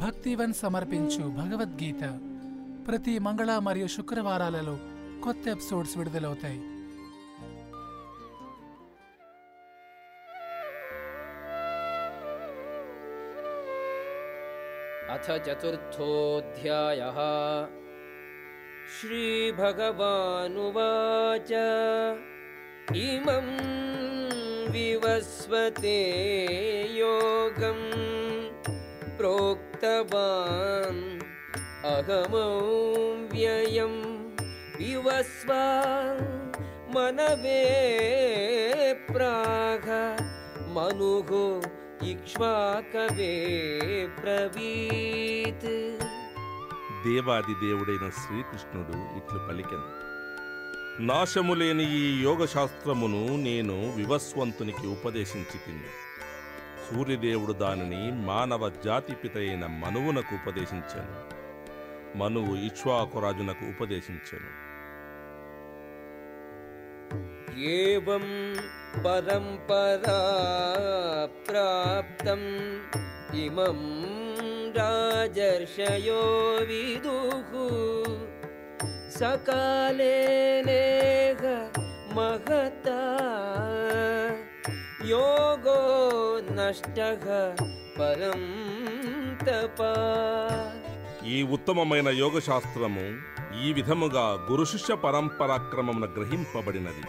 భక్తివన్ సమర్పించు భగవద్గీత ప్రతి మంగళ మరియు శుక్రవారాలలో కొత్త ఎపిసోడ్స్ విడుదలవుతాయి अथ चतुर्थोऽध्यायः श्रीभगवानुवाच इमं विवस्वते योगं प्रोक्तवान् अहमव्ययं विवस्वा मनवे प्राह मनुः इक्ष्वाकवे ब्रवीत् దేవాది దేవుడైన శ్రీకృష్ణుడు ఇట్లు పలికెను నాశము లేని ఈ యోగశాస్త్రమును నేను వివస్వంతునికి ఉపదేశించి తిని సూర్యదేవుడు దానిని మానవ జాతిపిత అయిన మనువునకు ఉపదేశించాను. మనువు ఇక్ష్వాకురాజునకు ఉపదేశించాను. ఏం పరంపరా ప్రాప్తం ఇమం రాజర్షయో విదుః. సకాలేనేహ మహతా యోగో నష్ట పరం తప ఈ ఉత్తమమైన యోగ శాస్త్రము ఈ విధముగా గురు శిష్య పరంపరాక్రమమున గ్రహింపబడినది.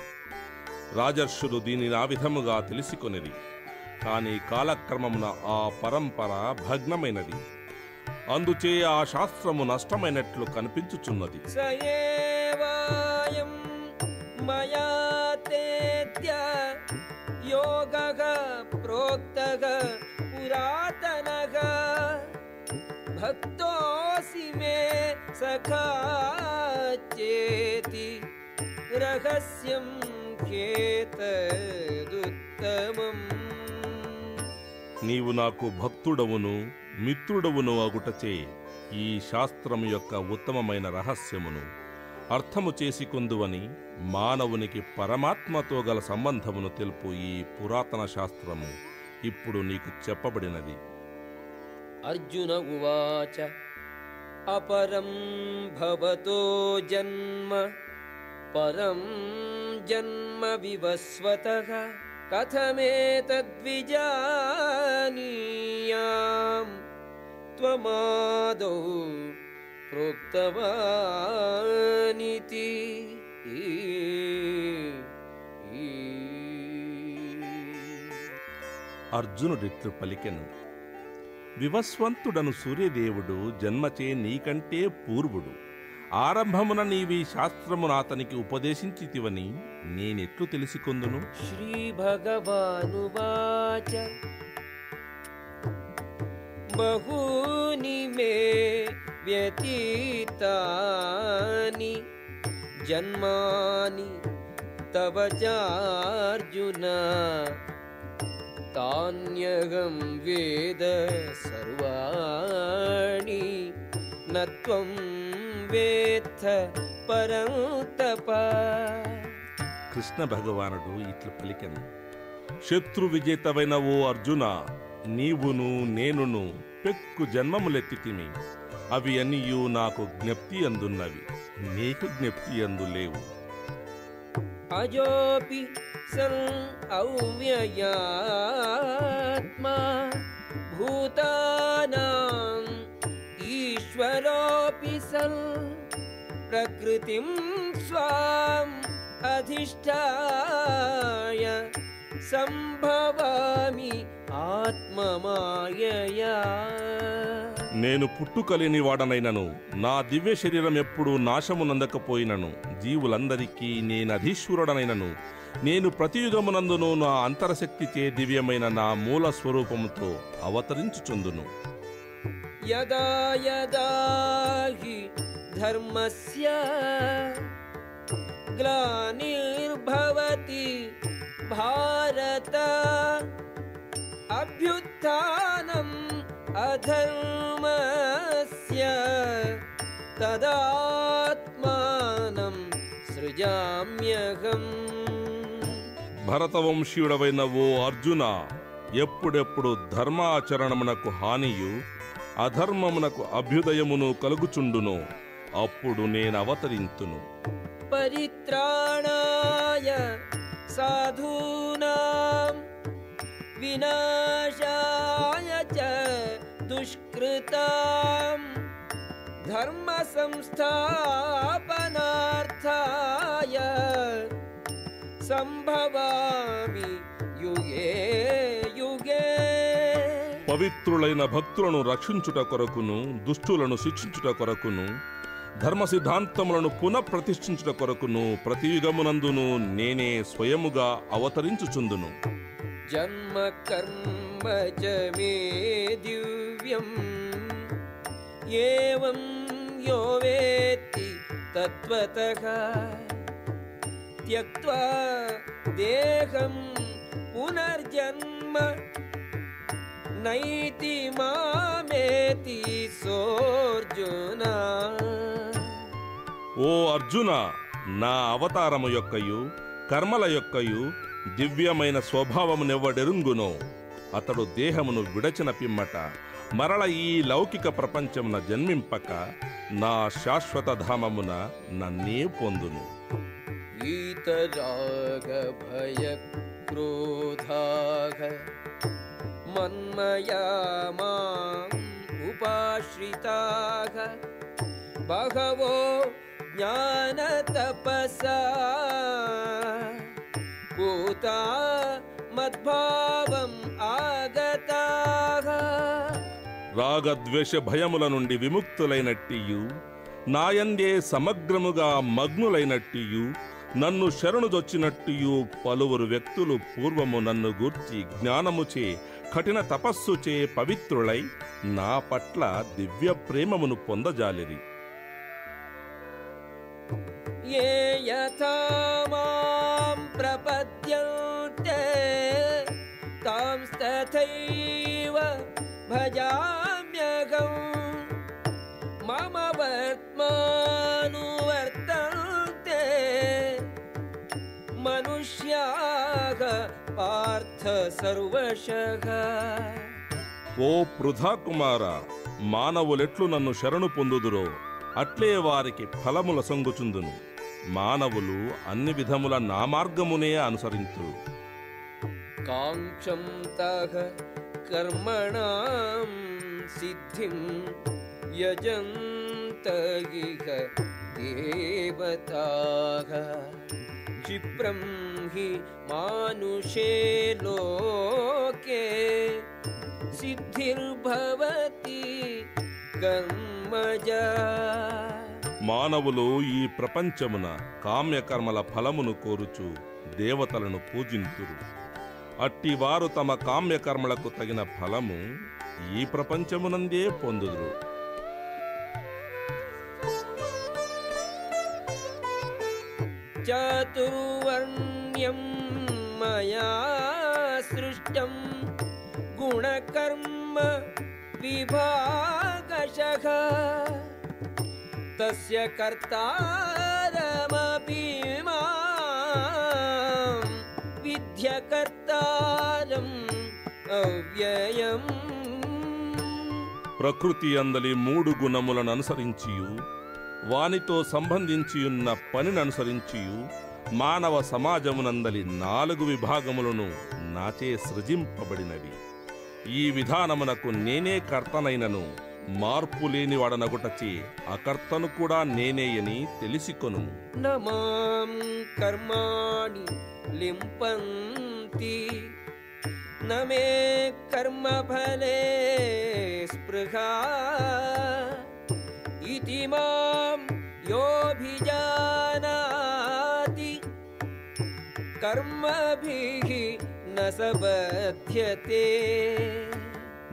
రాజర్షులు దీనిని ఆ విధముగా తెలుసుకొనిది కానీ కాలక్రమమున ఆ పరంపర భగ్నమైనది. అందుచే ఆ శాస్త్రము నష్టమైనట్లు కనిపించుచున్నది. మయా योगः प्रोक्तः पुरातनः भक्तोऽसि मे सखा चेति रहस्यं ह्येतदुत्तमम् నీవు నాకు భక్తుడవును మిత్రుడవును అగుటచే ఈ శాస్త్రము యొక్క ఉత్తమమైన రహస్యమును అర్థము చేసుకుందువని మానవునికి పరమాత్మతో గల సంబంధమును తెలుపు ఈ పురాతన శాస్త్రము ఇప్పుడు నీకు చెప్పబడినది. అర్జున ఉవాచ అపరం భవతో జన్మ పరం జన్మ వివస్వత కథమేతద్విజానీయాం త్వమాదౌ प्रोक्तवानिति అర్జునుడిట్లు పలికెను వివస్వంతుడను సూర్యదేవుడు జన్మచే నీకంటే పూర్వుడు ఆరంభమున నీవి శాస్త్రమున అతనికి ఉపదేశించితివని నేనెట్లు తెలిసికొందును श्रीभगवानुवाच बहूनि मे व्यतीतानि जन्मानि तव चार्जुन तान्यहं वेद सर्वाणि न त्वं वेत्थ परं तप కృష్ణ భగవానుడు ఇట్లు పలికెను శత్రు విజేతవైన ఓ అర్జున నీవును నేనును పెక్కు జన్మములెత్తితిమి అవి అన్నీయు నాకు జ్ఞప్తి అందున్నవి. నీకు జ్ఞప్తి అందు లేవు. అజోపి సన్ అవ్యయాత్మా భూతానాం ఈశ్వరోపి సన్ ప్రకృతిం స్వాం అధిష్టాయ సంభవామి ఆత్మమాయయా. నేను పుట్టుకలేని వాడనైనను నా దివ్య శరీరం ఎప్పుడు నాశము నందకపోయినను. జీవులందరికీ నేను అధీశ్వరుడనైనను నేను ప్రతియుగమునందును నా అంతరశక్తిచే దివ్యమైన నా మూల స్వరూపముతో అవతరించుచుందును. యదా ధర్మస్య గ్లానిర్భవతి భారత అభ్యుత్నం అధర్మ తదాత్మానం సృజామ్యహం. భరతవంశీయుడవైన ఓ అర్జున ఎప్పుడెప్పుడు ధర్మాచరణమునకు హానియు అధర్మమునకు అభ్యుదయమును కలుగుచుండును అప్పుడు నేను అవతరించును పరిత్రాణాయ సాధూనా వినాశాయ చ దుష్కృతాం. धर्मसंस्थापनार्थाय सम्भवामि युगे युगे పవిత్రులైన భక్తులను రక్షించుట కొరకును దుష్టులను శిక్షించుట కొరకును ధర్మ సిద్ధాంతములను పునఃప్రతిష్ఠించుట కొరకును ప్రతి యుగమునందును నేనే స్వయముగా అవతరించుచుందును जन्म कर्म च मे ఏం యో వేత్తి తత్వతః త్యక్వా దేహం పునర్జన్మ నైతి మామేతి సోర్జున ఓ అర్జున నా అవతారము యొక్కయు కర్మల యొక్కయు దివ్యమైన స్వభావమునివ్వడెరుంగును. అతడు దేహమును విడచిన పిమ్మట మరల ఈ లౌకిక ప్రపంచమున జన్మింపక నా శాశ్వత ధామమున నన్నే పొందును. భయ క్రోధాగ బహవో జ్ఞాన తపస పూతా మద్భావం రాగద్వేష భయముల నుండి విముక్తులైనట్టియు నాయందే సమగ్రముగా మగ్నులైనట్టియు నన్ను శరణుదొచ్చినట్టియు పలువురు వ్యక్తులు పూర్వము నన్ను గూర్చి జ్ఞానముచే కఠిన తపస్సుచే పవిత్రులై నా పట్ల దివ్య ప్రేమమును పొందజాలిరి. ఏ భజా ಪಾರ್ಥ ಸರ್ವಶಃ ఓ పృథాకుమార మానవులెట్లు నన్ను శరణు పొందుదురో అట్లే వారికి ఫలముల సొంగుచుందును మానవులు అన్ని విధముల నా మార్గమునే అనుసరించు కాంక్షం తహ కర్మణాం సిద్ధిం యజంతగిహ దేవతాహ क्षिप्रं हि मानुषे लोके सिद्धिर्भवति कर्मजा మానవులు ఈ ప్రపంచమున కామ్యకర్మల ఫలమును కోరుచు దేవతలను పూజింతురు అట్టివారు తమ కామ్యకర్మలకు తగిన ఫలము ఈ ప్రపంచమునందే పొందుదురు चातुर्वर्ण्यं मया सृष्टं गुणकर्म विभागशः तस्य कर्तारमपि मां विद्यकर्तारम् अव्ययम् ప్రకృతి అందలి మూడు గుణములను అనుసరించియు వానితో సంబంధించియున్న పనిననుసరించియు మానవ సమాజమునందలి నాలుగు విభాగములను నాచే సృజింపబడినవి. ఈ విధానమునకు నేనే కర్తనైనను మార్పు లేని వాడనగుటచి అకర్తను కూడా నేనేయని తెలిసికొను. నమాం కర్మాణి లింపంతి నమే కర్మఫలే స్పృహా इति मां योऽभिजानाति कर्मभिः न स बध्यते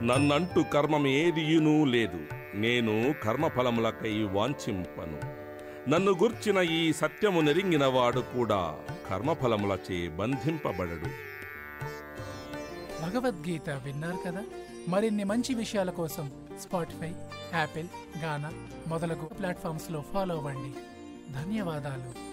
నన్నంటు కర్మం ఏదియునూ లేదు నేను కర్మఫలములకై వాంఛింపను నన్ను గుర్చిన ఈ సత్యము నెరింగినవాడు కూడా కర్మఫలములచే బంధింపబడడు భగవద్గీత విన్నారు కదా మరిన్ని మంచి విషయాల కోసం స్పాటిఫై యాపిల్ గానా మొదలగు ప్లాట్ఫామ్స్లో ఫాలో అవ్వండి. ధన్యవాదాలు.